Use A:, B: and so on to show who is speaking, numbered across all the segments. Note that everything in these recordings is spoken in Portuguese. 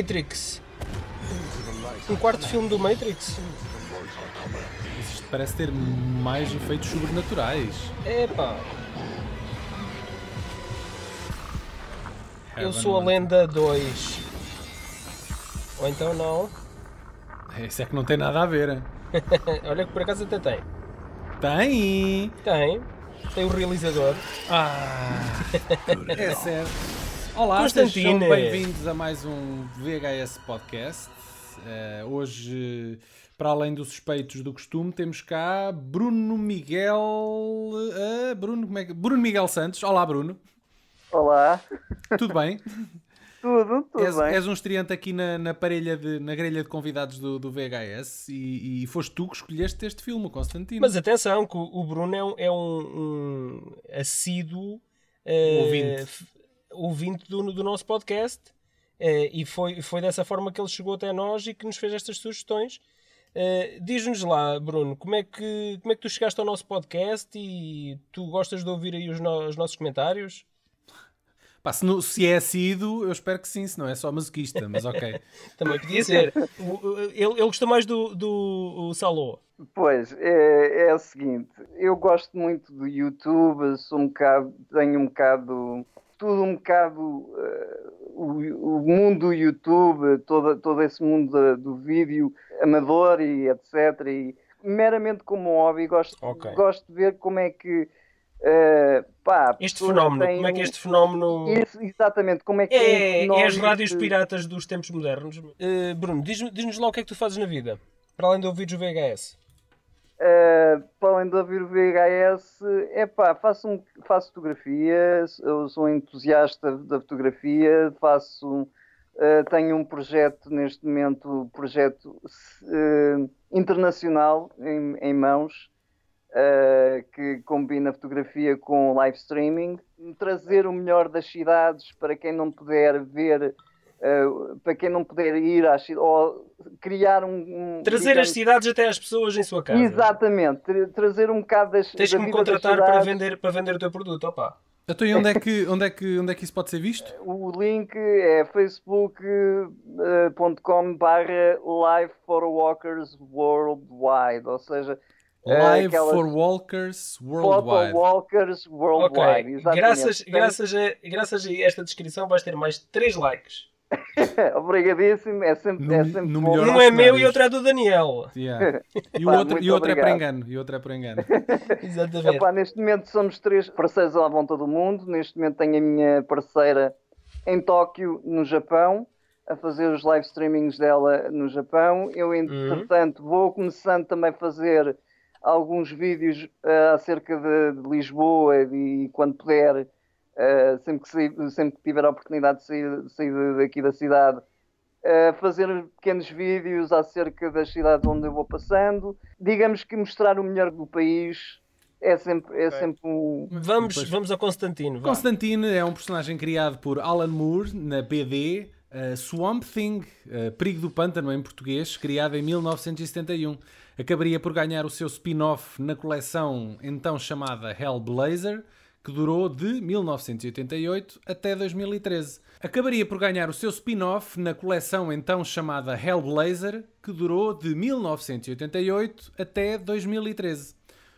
A: Matrix. Um quarto filme do Matrix.
B: Isto parece ter mais efeitos sobrenaturais.
A: Epá, eu
B: Heaven
A: sou a lenda 2. Ou então não.
B: Isso é que não tem nada a ver.
A: Olha que por acaso até tem.
B: Tem!
A: Tem. Tem o realizador.
B: Ah! é sério. Olá, sejam
A: Constantine.
B: bem-vindos a mais um VHS Podcast. Eh, hoje, para além dos suspeitos do costume, temos cá Bruno Miguel. eh, Bruno, como é que... Bruno Miguel Santos. Olá, Bruno.
C: Olá,
B: Tudo bem?
C: tudo, tudo
B: és,
C: bem.
B: és um estreante aqui na, na parelha de, na grelha de convidados do, do VHS e, e foste tu que escolheste este filme, o Constantino.
A: Mas atenção, que o Bruno é um, é um, um assíduo eh,
B: Ouvinte.
A: Ouvinte do, do nosso podcast. Eh, e foi, foi dessa forma que ele chegou até nós e que nos fez estas sugestões. Eh, Diz-nos lá, Bruno, como é, que, como é que tu chegaste ao nosso podcast e tu gostas de ouvir aí os, no- os nossos comentários?
B: Pá, se, não- se é assíduo, eu espero que sim, se não é só masoquista, mas ok.
A: Também podia ser. Ele, ele gostou mais do, do Salô.
C: Pois, é, é o seguinte, eu gosto muito do YouTube, sou um bocado, tenho um bocado, tudo um bocado, eh, o, o mundo do YouTube, todo, todo esse mundo da- do vídeo amador e etc. E meramente como hobby, gosto,
A: Ok.
C: gosto de ver como é que, eh, pá,
A: Este fenómeno,
C: têm
A: como é que este fenómeno.
C: Isso, exatamente, como é que
A: É, é as rádios piratas dos tempos modernos. Eh, Bruno, diz- diz-nos lá o que é que tu fazes na vida, para além de ouvir os VHS.
C: Uh, para além de ouvir o VHS, epá, faço, um, faço fotografia, eu sou entusiasta da fotografia, faço, uh, tenho um projeto neste momento, um projeto uh, internacional em, em mãos, que combina fotografia com live streaming, trazer o melhor das cidades para quem não puder ver, uh, para quem não puder ir às cidades, ou criar um... um
A: Trazer
C: digamos,
A: as cidades até às pessoas em sua casa.
C: Exatamente, tra- trazer um bocado das,
A: Tens
C: da
A: que me contratar para vender, para vender o teu produto, opa.
B: Então, e onde é, que, onde, é que, onde é que isso pode ser visto?
C: O link é facebook.com barra live for walkers worldwide, ou seja, eh,
B: Live
C: aquelas
B: for Walkers Worldwide.
C: walkers
A: Ok,
C: worldwide. exatamente.
A: graças, graças, a, graças a esta descrição vais ter mais 3 likes.
C: Obrigadíssimo, é sempre,
B: No-
C: é sempre
B: no
C: bom.
B: melhor
A: Um é meu e outro é do Daniel.
B: Yeah. E o
C: Pá,
B: outro, e outro é para engano. E outro é para engano.
A: Exatamente.
C: Epá, neste momento somos três parceiros à volta do mundo. Neste momento tenho a minha parceira em Tóquio, no Japão, a fazer os live streamings dela no Japão. Eu, entretanto, vou começando também a fazer alguns vídeos eh, acerca de, de Lisboa e quando puder, eh, sempre, que sair- sempre que tiver a oportunidade de sair, sair daqui da cidade, eh, fazer pequenos vídeos acerca das cidades onde eu vou passando. Digamos que mostrar o melhor do país é sempre, é sempre um.
A: Vamos,
B: Depois-
A: vamos ao Constantino. vá.
B: Constantine é um personagem criado por Alan Moore na BD uh, Swamp Thing, uh, Perigo do Pântano em português, criado em 1971. Acabaria por ganhar o seu spin-off na coleção então chamada Hellblazer, que durou de 1988 até 2013. Acabaria por ganhar o seu spin-off na coleção então chamada Hellblazer, que durou de 1988 até 2013.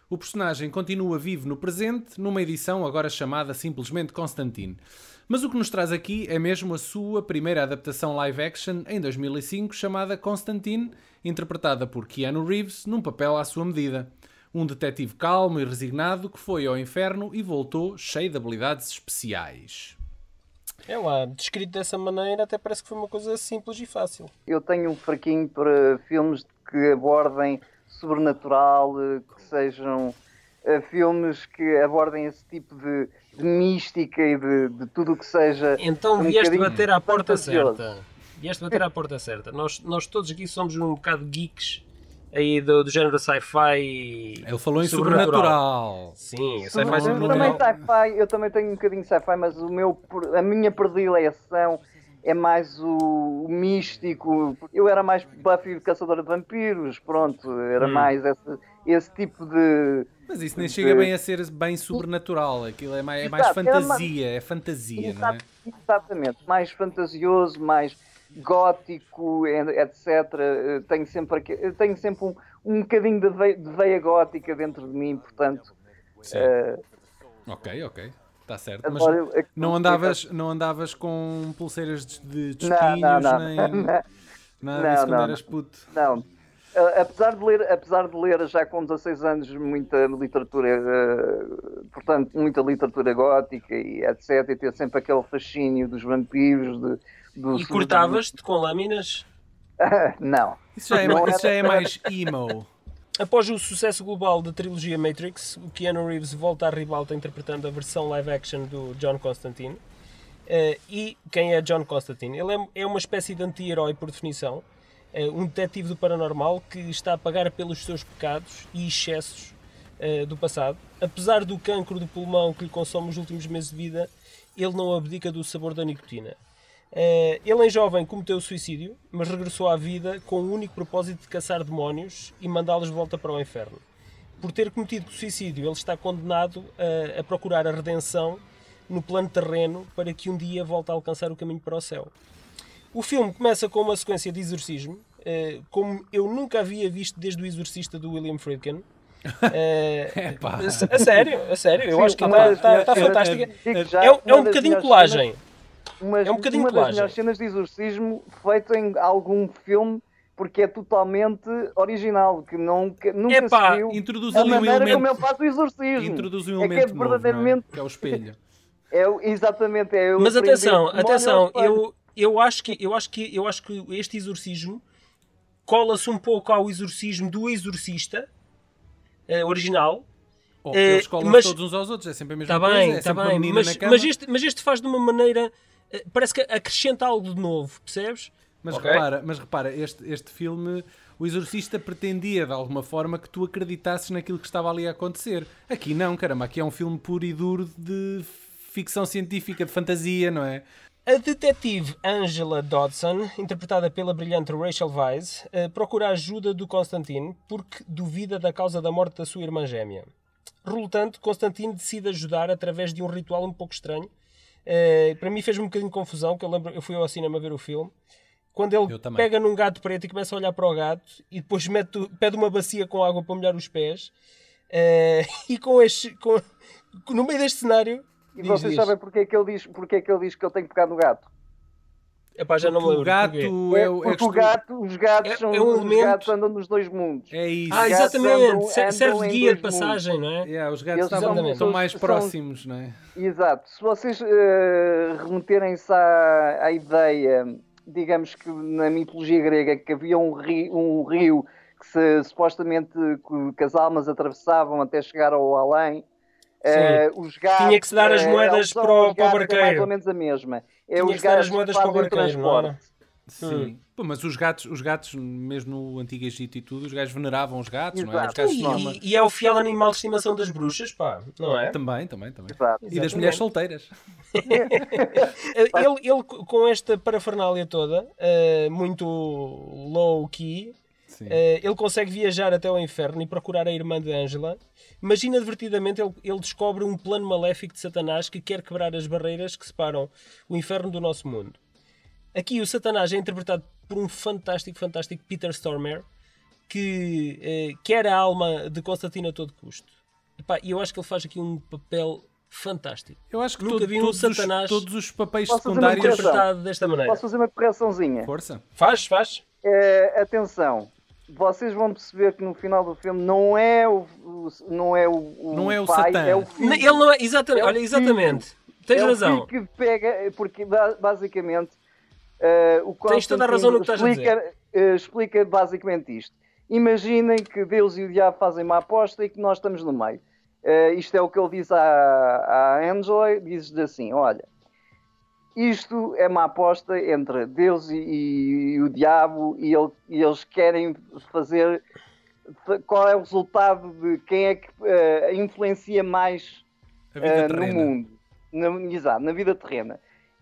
B: O personagem continua vivo no presente, numa edição agora chamada simplesmente Constantine. Mas o que nos traz aqui é mesmo a sua primeira adaptação live action em 2005, chamada Constantine, interpretada por Keanu Reeves num papel à sua medida. Um detetive calmo e resignado que foi ao inferno e voltou cheio de habilidades especiais.
A: É lá, descrito dessa maneira, até parece que foi uma coisa simples e fácil.
C: Eu tenho um fraquinho para filmes que abordem sobrenatural, eh, que sejam eh, filmes que abordem esse tipo de, de mística e de, de tudo o que seja.
A: Então
C: um
A: vieste bater à porta
C: fantasioso.
A: certa. Vieste bater à porta certa. Nós, nós todos aqui somos um bocado geeks aí do, do género sci-fi.
B: Ele falou em
A: sobrenatural.
B: sobrenatural.
A: Sim,
C: Eu
A: sci-fi
C: também
A: sobrenatural.
C: sci-fi, eu também tenho um bocadinho de sci-fi, mas o meu, a minha predileção é mais o, o místico. Eu era mais Buffy Caçadora de Vampiros, pronto, era
A: Hum.
C: mais esse, esse tipo de.
B: Mas isso nem chega bem a ser bem sobrenatural. Aquilo é mais, é mais
C: Exato,
B: fantasia, é fantasia, não é?
C: Exato- Exatamente, mais fantasioso, mais, gótico, etc. Tenho sempre, tenho sempre um, um bocadinho de veia, de veia gótica dentro de mim, portanto. Uh,
B: ok, ok. Está certo. Mas não andavas, não andavas com pulseiras de, de espinhos, não, não, não. nem nada disso quando eras puto.
C: Não. Apesar de, ler, apesar de ler já com 16 anos muita literatura, uh, portanto, muita literatura gótica e etc, e ter sempre aquele fascínio dos vampiros, de,
A: dos, E cortavas-te com lâminas?
C: não.
B: Isso já é, não isso já é mais emo.
A: Após o sucesso global da trilogia Matrix, o Keanu Reeves volta à ribalta interpretando a versão live action do John Constantine. Uh, e quem é John Constantine? Ele é, é uma espécie de anti-herói por definição, uh, um detetive do paranormal que está a pagar pelos seus pecados e excessos uh, do passado. Apesar do cancro do pulmão que lhe consome os últimos meses de vida, ele não abdica do sabor da nicotina. Uh, ele, em jovem, cometeu suicídio, mas regressou à vida com o único propósito de caçar demónios e mandá-los de volta para o inferno. Por ter cometido suicídio, ele está condenado a, a, procurar a redenção no plano terreno para que um dia volte a alcançar o caminho para o céu. O filme começa com uma sequência de exorcismo, uh, como eu nunca havia visto desde o Exorcista do William Friedkin. Uh, a, a, sério, a sério, eu Sim, acho que está tá, tá fantástica. É, é um bocadinho colagem
C: uma, é um bocadinho uma das melhores cenas de exorcismo feito em algum filme porque é totalmente original, que que nunca Epá, se viu
B: introduz a maneira elemento,
C: como ele faz o exorcismo.
B: Introduz um elemento é que é verdadeiramente... Novo, é? que é o espelho.
C: É, exatamente, é
A: Mas atenção, atenção, eu, eu, acho que, eu, acho que, eu acho que este exorcismo cola-se um pouco ao exorcismo do exorcista uh, original,
B: Oh, eles colam mas, todos uns aos outros, é sempre a mesma tá coisa. Bem, é tá bem,
A: mas, mas, este, mas este faz de uma maneira eh, parece que acrescenta algo de novo, percebes?
B: Mas okay. repara, mas repara este, este filme, o Exorcista pretendia de alguma forma que tu acreditasses naquilo que estava ali a acontecer. Aqui não, caramba, aqui é um filme puro e duro de ficção científica, de fantasia, não é?
A: A detetive Angela Dodson, interpretada pela brilhante Rachel Weisz, eh, procura a ajuda do Constantine porque duvida da causa da morte da sua irmã gêmea. Resultante, Constantine decide ajudar através de um ritual um pouco estranho Uh, para mim fez um bocadinho de confusão, que eu lembro, eu fui ao cinema ver o filme. Quando ele pega num gato preto e começa a olhar para o gato e depois mete, pede uma bacia com água para molhar os pés. Uh, e com este, com, no meio deste cenário.
C: E diz, vocês diz. sabem porque é, que ele diz, porque é que ele diz que ele tem que pegar no gato?
A: Epá, já não me lembro.
B: O gato
C: é, o, é, o gato, os gatos, é, são, é um elemento... os gatos andam nos dois mundos.
B: É isso.
A: Ah, exatamente. Andam, Serve de guia de passagem, mundos. não é?
B: Yeah, os gatos estavam, são mais próximos, não é?
C: Exato. Se vocês uh, remeterem-se à, à, ideia, digamos que na mitologia grega, que havia um rio, um rio que se, supostamente que as almas atravessavam até chegar ao além, Uh, os gatos,
A: Tinha que se dar as eh, moedas uh, para, o, para o barqueiro. É
C: mais ou menos a mesma.
A: É Tinha os que dar as moedas para o barqueiro, não era?
B: Sim. Hum. Pô, mas os gatos, os gatos, mesmo no Antigo Egito e tudo, os gajos veneravam os gatos, Exato. não é? Os gatos
A: e, e, é o fiel animal de estimação das bruxas, pá, não é?
B: Também, também, também. Exato. E das mulheres solteiras.
A: ele, ele, com esta parafernália toda, uh, muito low-key, uh, ele consegue viajar até ao inferno e procurar a irmã de Angela mas inadvertidamente ele, ele, descobre um plano maléfico de Satanás que quer quebrar as barreiras que separam o inferno do nosso mundo. Aqui o Satanás é interpretado por um fantástico, fantástico Peter Stormare que eh, quer a alma de Constantino a todo custo. E eu acho que ele faz aqui um papel fantástico.
B: Eu acho que Nunca todo, vi um todos Satanás os, todos os papéis secundários
A: interpretado desta maneira.
C: Posso fazer uma correçãozinha?
B: Força.
A: Faz, faz.
C: É, atenção, vocês vão perceber que no final do filme não é o, o não é o, o
B: não é o
C: pai,
B: Satã.
C: é o filho.
A: Ele não é, exatamente, é olha, exatamente. Tens
C: é
A: razão.
C: O que pega, porque basicamente uh, o
A: Tens toda a razão no que estás explica, a dizer.
C: Uh, explica basicamente isto. Imaginem que Deus e o diabo fazem uma aposta e que nós estamos no meio. Uh, isto é o que ele diz à, à Angela, diz-lhe assim, olha, isto é uma aposta entre Deus e, e, e o diabo e, ele, e, eles querem fazer qual é o resultado de quem é que uh, influencia mais uh, no mundo. Na, exato, na vida terrena.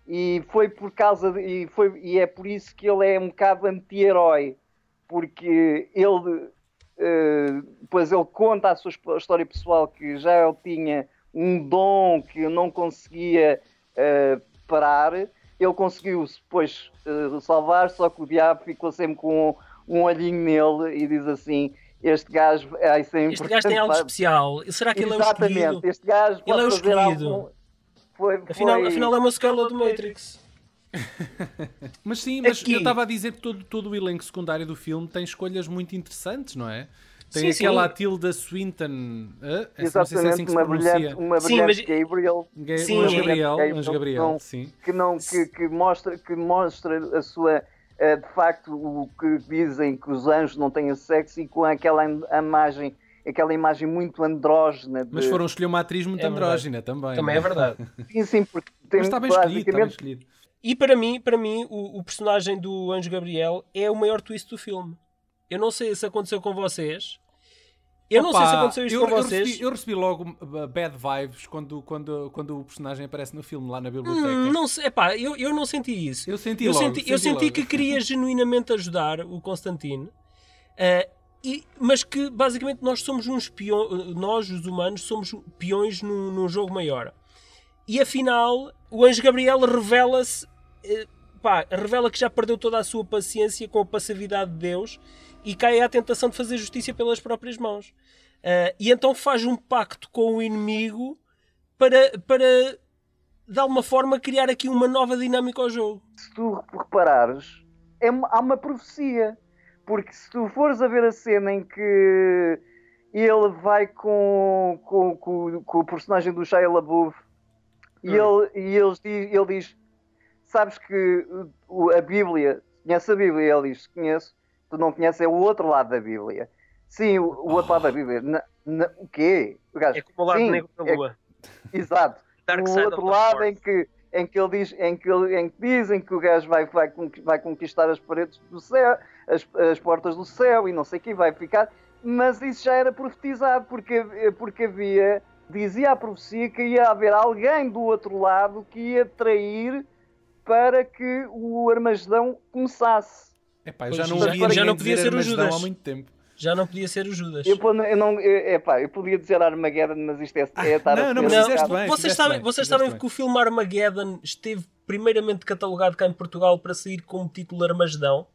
C: E foi por causa de, e, foi, e é por isso que ele é um bocado anti-herói porque ele uh, depois ele conta a sua história pessoal que já ele tinha um dom que não conseguia uh, parar, ele conseguiu-se depois uh, salvar, só que o diabo ficou sempre com um, um olhinho nele e diz assim: Este gajo é sempre.
A: Este gajo tem algo especial. Será que
C: Exatamente.
A: ele é o escolhido?
C: Este gajo
A: ele é o escolhido.
C: Algum... Foi, foi...
A: Afinal, afinal, é uma sequela do Matrix.
B: mas sim, mas Aqui. eu estava a dizer que todo, todo o elenco secundário do filme tem escolhas muito interessantes, não é? Tem sim, aquela sim. Tilda Swinton, uh,
C: Exatamente,
B: se é assim
C: uma brilhante, uma sim, brilhante mas... Gabriel,
B: Ga sim, Gabriel, Gabriel, Gabriel sim.
C: que não que, que mostra que mostra a sua uh, de facto o que dizem que os anjos não têm sexo e com aquela imagem aquela imagem muito andrógena. De...
B: Mas foram escolher uma atriz muito é andrógena também.
A: Também é verdade.
C: sim, sim, porque tem
B: Mas está bem escolhido, está bem escolhido.
A: E para mim, para mim o, o, personagem do Anjo Gabriel é o maior twist do filme. Eu não sei se aconteceu com vocês. Eu Opa, não sei se aconteceu isto
B: eu,
A: com
B: eu
A: vocês.
B: Recebi, eu recebi logo uh, bad vibes quando, quando, quando o personagem aparece no filme, lá na biblioteca. Hum,
A: não sei, epá, eu, eu não senti isso.
B: Eu senti
A: eu
B: logo.
A: Senti,
B: senti
A: eu senti
B: logo.
A: que queria genuinamente ajudar o Constantino. Uh, e, mas que basicamente nós somos uns peões, nós os humanos somos peões num, num jogo maior. E afinal, o Anjo Gabriel revela-se, uh, revela que já perdeu toda a sua paciência com a passividade de Deus e cai à tentação de fazer justiça pelas próprias mãos. Uh, e então faz um pacto com o inimigo para, para de alguma forma criar aqui uma nova dinâmica ao jogo.
C: Se tu reparares, é, há uma profecia. Porque se tu fores a ver a cena em que ele vai com, com, com, com o personagem do Shia LaBeouf e, hum. ele, e ele, diz, ele diz: Sabes que a Bíblia, conhece a Bíblia? Ele diz: Conheço, tu não conheces, é o outro lado da Bíblia. Sim, o, o outro lado da Bíblia. Na, na, o quê?
A: O gajo, é como o lado Sim, negro da lua.
C: É, exato. o outro lado em que, em que ele diz, em que, ele, em que dizem que o gajo vai, vai, vai conquistar as paredes do céu, as, as portas do céu e não sei o que vai ficar. Mas isso já era profetizado, porque, porque havia, dizia a profecia que ia haver alguém do outro lado que ia trair para que o Armagedão começasse.
B: Epá, eu já não, já, já não podia ser o Judas há muito tempo
A: já não podia ser o Judas.
C: Eu, eu não, eu, epá, eu podia dizer Armageddon, mas isto é, é estar
B: ah,
C: a
B: Não, mas não, fizeste bem,
A: vocês sabem, bem, vocês sabem que o filme Armageddon esteve primeiramente catalogado cá em Portugal para sair como título Armagedão.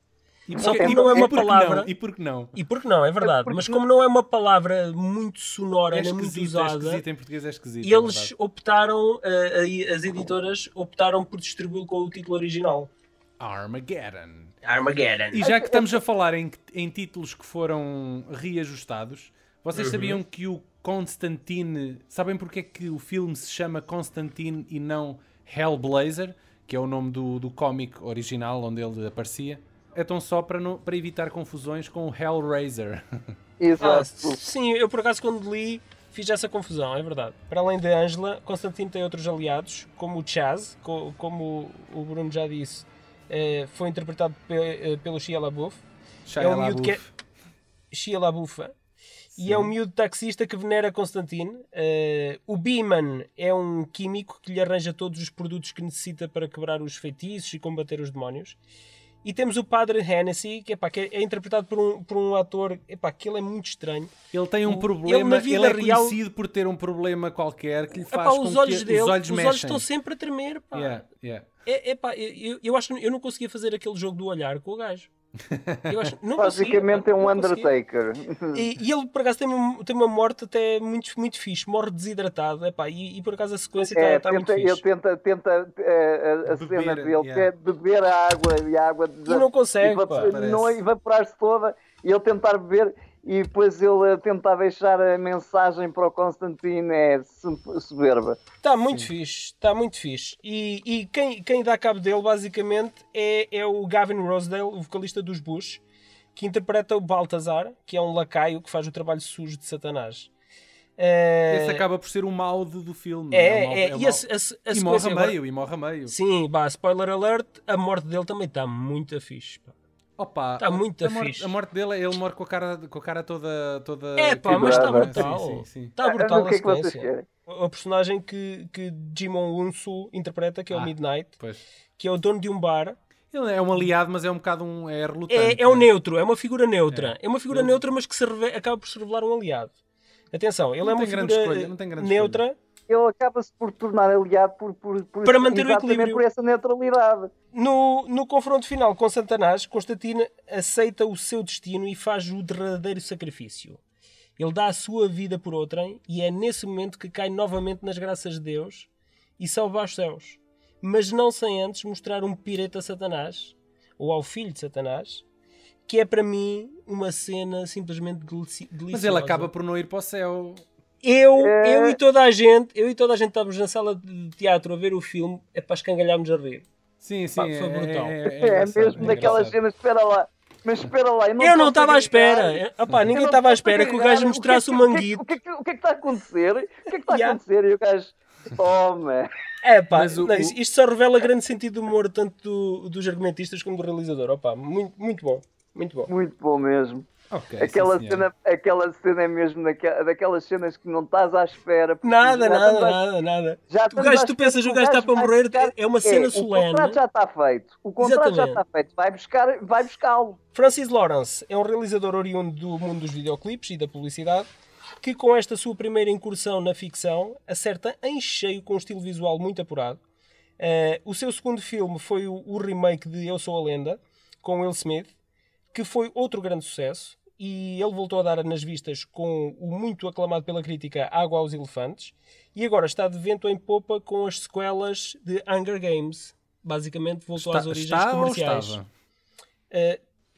B: E Só que não é uma palavra. Não? E por que não?
A: E por que não, é verdade. É mas como não é uma palavra muito sonora,
B: é
A: nem muito usada. É
B: em português é esquisito.
A: Eles
B: é
A: optaram, uh, as editoras optaram por distribuí-lo com o título original.
B: Armageddon.
A: Armageddon.
B: E já que estamos a falar em, em títulos que foram reajustados, vocês uhum. sabiam que o Constantine. Sabem porque é que o filme se chama Constantine e não Hellblazer, que é o nome do, do cómic original onde ele aparecia? É tão só para, não, para evitar confusões com o Hellraiser.
C: Exato. Ah,
A: sim, eu por acaso quando li fiz essa confusão, é verdade. Para além de Angela, Constantino tem outros aliados, como o Chaz, como o Bruno já disse, eh, foi interpretado eh, pelo Shia LaBeouf.
B: Shia é um miúdo que é...
A: Shia LaBeouf. E é um miúdo taxista que venera Constantine. Uh, o Beeman é um químico que lhe arranja todos os produtos que necessita para quebrar os feitiços e combater os demónios. E temos o Padre Hennessy, que, epá, que é, interpretado por um, por um ator epá, que ele é muito estranho.
B: Ele tem um problema, ele, ele é real... conhecido por ter um problema qualquer que lhe faz epá,
A: os olhos
B: que
A: dele,
B: os olhos
A: os olhos estão sempre a tremer. Pá.
B: Yeah, yeah.
A: É, epá, eu, eu acho eu não conseguia fazer aquele jogo do olhar com o gajo.
C: Acho, Basicamente é um Undertaker.
A: E, e, ele por acaso tem, uma, tem uma morte até muito, muito fixe, morre desidratado. Epá, e, e por acaso a sequência está
C: é,
A: tá muito fixe.
C: Ele tenta, tenta uh, a beber, cena dele yeah. quer beber a água e a água
A: e não consegue,
C: e não evaporar-se toda e ele tentar beber e depois ele a tentar deixar a mensagem para o Constantino é soberba.
A: Está muito Sim. fixe, está muito fixe. E, e quem, quem dá cabo dele basicamente é, é o Gavin Rosedale, o vocalista dos Bush, que interpreta o Baltazar, que é um lacaio que faz o trabalho sujo de Satanás.
B: Esse acaba por ser o mal do, filme.
A: É, é, é, é e, a, a, a
B: e morre a meio, e morre a meio.
A: Sim, bah, spoiler alert, a morte dele também está muito fixe. Pá.
B: Opa,
A: está muito
B: a, morte, a morte dele, ele morre com a cara, com a cara toda, toda.
A: É pá, mas está brutal. Está brutal a sequência. O personagem que, que Jimon Unsu interpreta, que é o ah, Midnight,
B: pois.
A: que é o dono de um bar.
B: Ele é um aliado, mas é um bocado um. É relutante.
A: É, é um neutro, é uma figura neutra. É, é uma figura ele... neutra, mas que se acaba por se revelar um aliado. Atenção, ele
B: não
A: é uma figura
B: escolha, neutra,
A: escolha.
C: Ele acaba-se por tornar aliado por, por, por
A: para manter o equilíbrio
C: por essa neutralidade.
A: No, no confronto final com Satanás, Constantino aceita o seu destino e faz o derradeiro sacrifício. Ele dá a sua vida por outrem e é nesse momento que cai novamente nas graças de Deus e salva aos céus. Mas não sem antes mostrar um pireta a Satanás, ou ao filho de Satanás, que é para mim uma cena simplesmente deliciosa.
B: Mas ele acaba por não ir para o céu.
A: Eu, é... eu e toda a gente, eu e toda a gente estávamos na sala de teatro a ver o filme, é para escangalharmos a rir.
B: Sim, sim. Pá,
A: foi brutal.
C: É, é, é, é mesmo daquelas cenas, espera lá. Mas espera lá, eu não
A: Eu não estava à espera. Opa, ninguém estava à espera que o gajo mostrasse o, manguito.
C: O que, é que está a acontecer? O que é que está a acontecer? E o gajo, toma.
A: É pá, o, não, isto só revela grande sentido de humor, tanto do, dos argumentistas como do realizador. Opa, muito, muito bom. Muito bom.
C: Muito bom mesmo. Okay, aquela, sim, cena, aquela cena é mesmo daquela, daquelas cenas que não estás à espera.
A: Nada, nada, nada, nada. Já o gajo, tu pensas, o gajo está para morrer, buscar, é uma cena é, solene. O
C: contrato já está feito. O contrato Exatamente. já está feito. Vai buscar, vai buscá-lo.
A: Francis Lawrence é um realizador oriundo do mundo dos videoclipes e da publicidade que com esta sua primeira incursão na ficção acerta em cheio com um estilo visual muito apurado. Uh, o seu segundo filme foi o, o remake de Eu Sou a Lenda, com Will Smith, que foi outro grande sucesso e ele voltou a dar nas vistas com o muito aclamado pela crítica Água aos Elefantes e agora está de vento em popa com as sequelas de Hunger Games. Basicamente voltou
B: está,
A: às origens
B: está
A: comerciais.
B: Uh,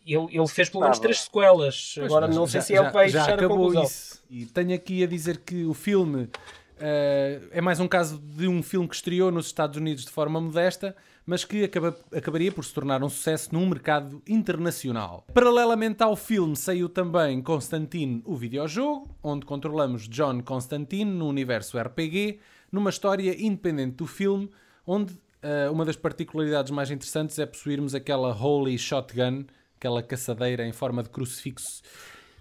A: ele, ele, fez pelo menos três sequelas. Pois, agora não sei já, se ele vai já, fechar já a conclusão. Isso.
B: E tenho aqui a dizer que o filme uh, é mais um caso de um filme que estreou nos Estados Unidos de forma modesta mas que acaba, acabaria por se tornar um sucesso num mercado internacional. Paralelamente ao filme, saiu também Constantine, o videojogo, onde controlamos John Constantine no universo RPG, numa história independente do filme, onde uh, uma das particularidades mais interessantes é possuirmos aquela Holy Shotgun, aquela caçadeira em forma de crucifixo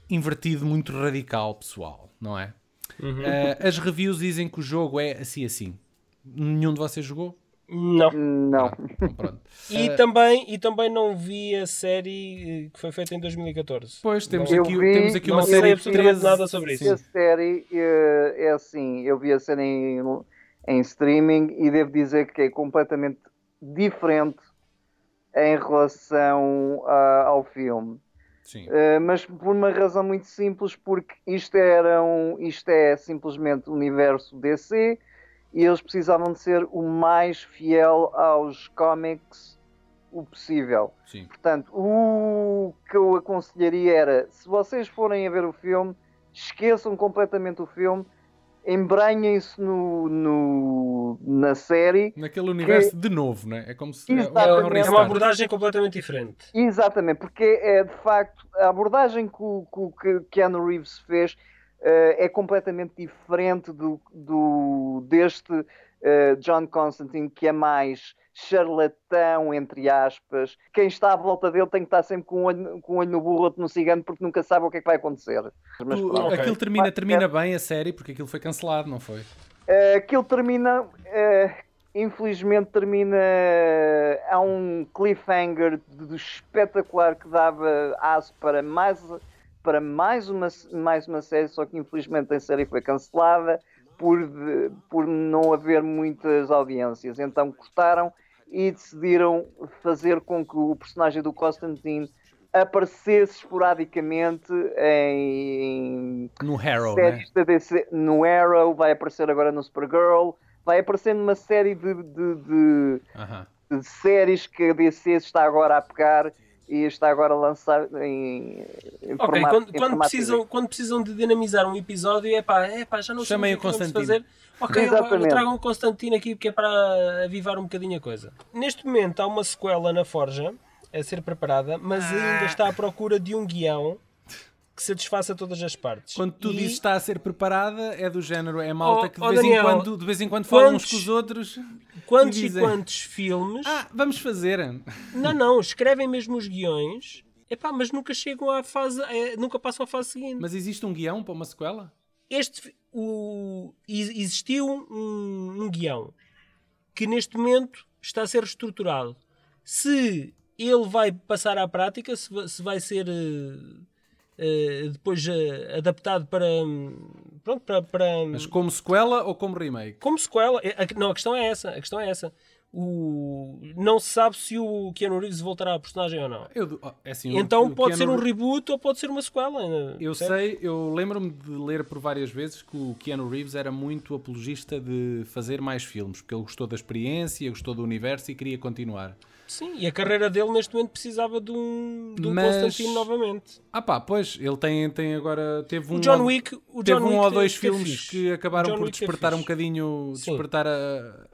B: invertido muito radical, pessoal, não é? Uhum. Uh, as reviews dizem que o jogo é assim assim. Nenhum de vocês jogou?
A: Não.
C: Não.
B: pronto.
A: E, uh, também, e também não vi a série que foi feita em 2014.
B: Pois, temos aqui, vi, temos aqui uma série. Não sei
A: absolutamente nada sobre isso.
C: A série é, é assim, eu vi a série em, em streaming e devo dizer que é completamente diferente em relação uh, ao filme. Uh, mas por uma razão muito simples, porque isto, era um, isto é simplesmente o universo DC e eles precisavam de ser o mais fiel aos cómics o possível.
B: Sim.
C: Portanto, o que eu aconselharia era, se vocês forem a ver o filme, esqueçam completamente o filme, embranhem-se no, no, na série.
B: Naquele universo que... de novo, né? É como se
A: é, é uma abordagem completamente diferente.
C: Exatamente, porque é de facto a abordagem que o, que o Keanu Reeves fez uh, é completamente diferente do, do deste uh, John Constantine, que é mais charlatão, entre aspas. Quem está à volta dele tem que estar sempre com um olho, com um olho no burro, outro no cigano, porque nunca sabe o que é que vai acontecer.
B: Mas, okay. Aquilo termina, termina bem a série, porque aquilo foi cancelado, não foi?
C: Uh, aquilo termina. Uh, infelizmente termina. Há um cliffhanger de espetacular que dava aço para mais para mais uma, mais uma série, só que infelizmente a série foi cancelada por, por não haver muitas audiências. Então cortaram e decidiram fazer com que o personagem do Constantine aparecesse esporadicamente em
B: no Arrow, né?
C: DC, no Arrow, vai aparecer agora no Supergirl, vai aparecer numa série de, de, de, uh -huh. de séries que a DC está agora a pegar e está agora a lançar em, em
A: Ok, formato, quando, em quando precisam, quando precisam de dinamizar um episódio, é pá, é pá já não
B: sei o que
A: vamos fazer. Ok, Exatamente. tragam o Constantino aqui porque é para avivar um bocadinho a coisa. Neste momento há uma sequela na Forja a ser preparada, mas ah. ainda está à procura de um guião que satisfaça todas as partes.
B: Quando tu e... dizes está a ser preparada, é do género, é malta oh, que de, oh, vez Daniel, em quando, de vez em quando falam uns com os outros.
A: Quantos e, dizem, e quantos filmes.
B: Ah, vamos fazer.
A: Não, não, escrevem mesmo os guiões, epá, mas nunca chegam à fase, é, nunca passam à fase seguinte.
B: Mas existe um guião para uma sequela?
A: Este, o, existiu um, um guião que neste momento está a ser reestruturado. Se ele vai passar à prática, se, se vai ser. Uh, eh, depois uh, adaptado para, pronto, para, para...
B: Mas como sequela ou como remake?
A: Como sequela. É, a- Não, a questão é essa. A questão é essa. O... Não se sabe se o Keanu Reeves voltará à personagem ou não.
B: Eu, é assim,
A: Então
B: o
A: pode ser
B: Keanu
A: um reboot ou pode ser uma sequela.
B: Eu sei, eu lembro-me de ler por várias vezes que o Keanu Reeves era muito apologista de fazer mais filmes, porque ele gostou da experiência, gostou do universo e queria continuar.
A: Sim, e a carreira dele neste momento precisava de um, de um
B: Mas-
A: Constantine novamente.
B: Ah pá, pois, ele tem, tem agora, teve um,
A: O John
B: ou-
A: Wick, o
B: teve
A: John
B: um
A: Wick
B: ou
A: é-
B: dois
A: é
B: filmes que acabaram por
A: Wick é
B: despertar um bocadinho,
A: Sim.
B: despertar a,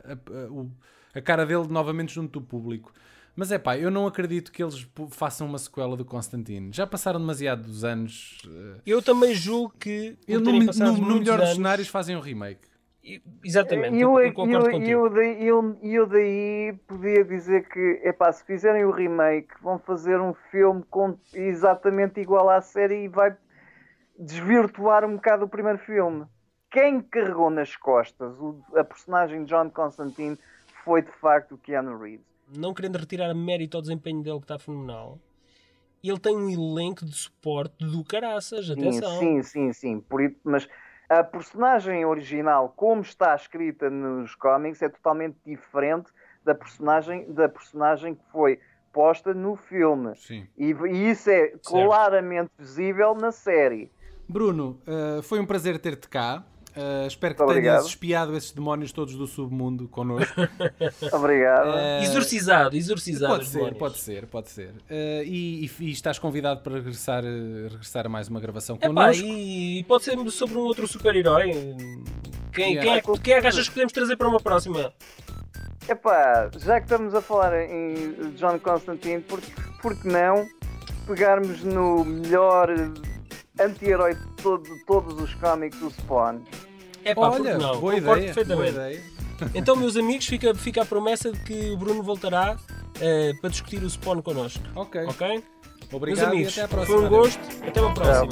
B: a- a- a cara dele novamente junto do público. Mas é pá, eu não acredito que eles façam uma sequela do Constantine. Já passaram demasiados anos. eh,
A: Eu também julgo que.
B: Eu, no, no- no melhor dos cenários fazem um remake.
A: Exatamente,
C: E
A: eu,
C: eu,
A: concordo
C: eu,
A: contigo.
C: eu, daí, eu, eu daí podia dizer que, epá, se fizerem o remake, vão fazer um filme com, exatamente igual à série e vai desvirtuar um bocado o primeiro filme. Quem carregou nas costas o- a personagem de John Constantine foi de facto o Keanu Reeves.
A: Não querendo retirar mérito ao desempenho dele que está fenomenal, ele tem um elenco de suporte do caraças.
C: Sim,
A: Atenção.
C: sim, sim, sim. Por isso, mas a personagem original, como está escrita nos cómics, é totalmente diferente da personagem, da personagem que foi posta no filme.
B: Sim.
C: E, e isso é claramente visível na série.
B: Bruno, eh, foi um prazer ter-te cá. Eh, espero que
C: Muito
B: tenhas
C: obrigado.
B: espiado esses demónios todos do submundo connosco.
C: Obrigado.
B: Eh,
A: Exorcizado, exorcizado.
B: Pode ser, pode ser, pode ser. Eh, e, e- e estás convidado para regressar, eh, regressar a mais uma gravação
A: Epá,
B: connosco.
A: e pode ser sobre um outro super-herói. Quem,
B: Yeah.
A: quem, é, que- quem é que achas que podemos trazer para uma próxima?
C: Epá, já que estamos a falar em John Constantine, por, por que não pegarmos no melhor anti-herói de, todo- de todos os cómics do Spawn?
A: É pá,
B: Olha,
A: não?
B: boa
A: Concordo
B: ideia, boa
A: perfeitamente.
B: ideia.
A: Então, meus amigos, fica, fica a promessa de que o Bruno voltará eh, para discutir o Spawn connosco.
B: Ok,
A: Ok?
B: obrigado
A: meus amigos,
B: e até à próxima.
A: foi um gosto. Até uma próxima.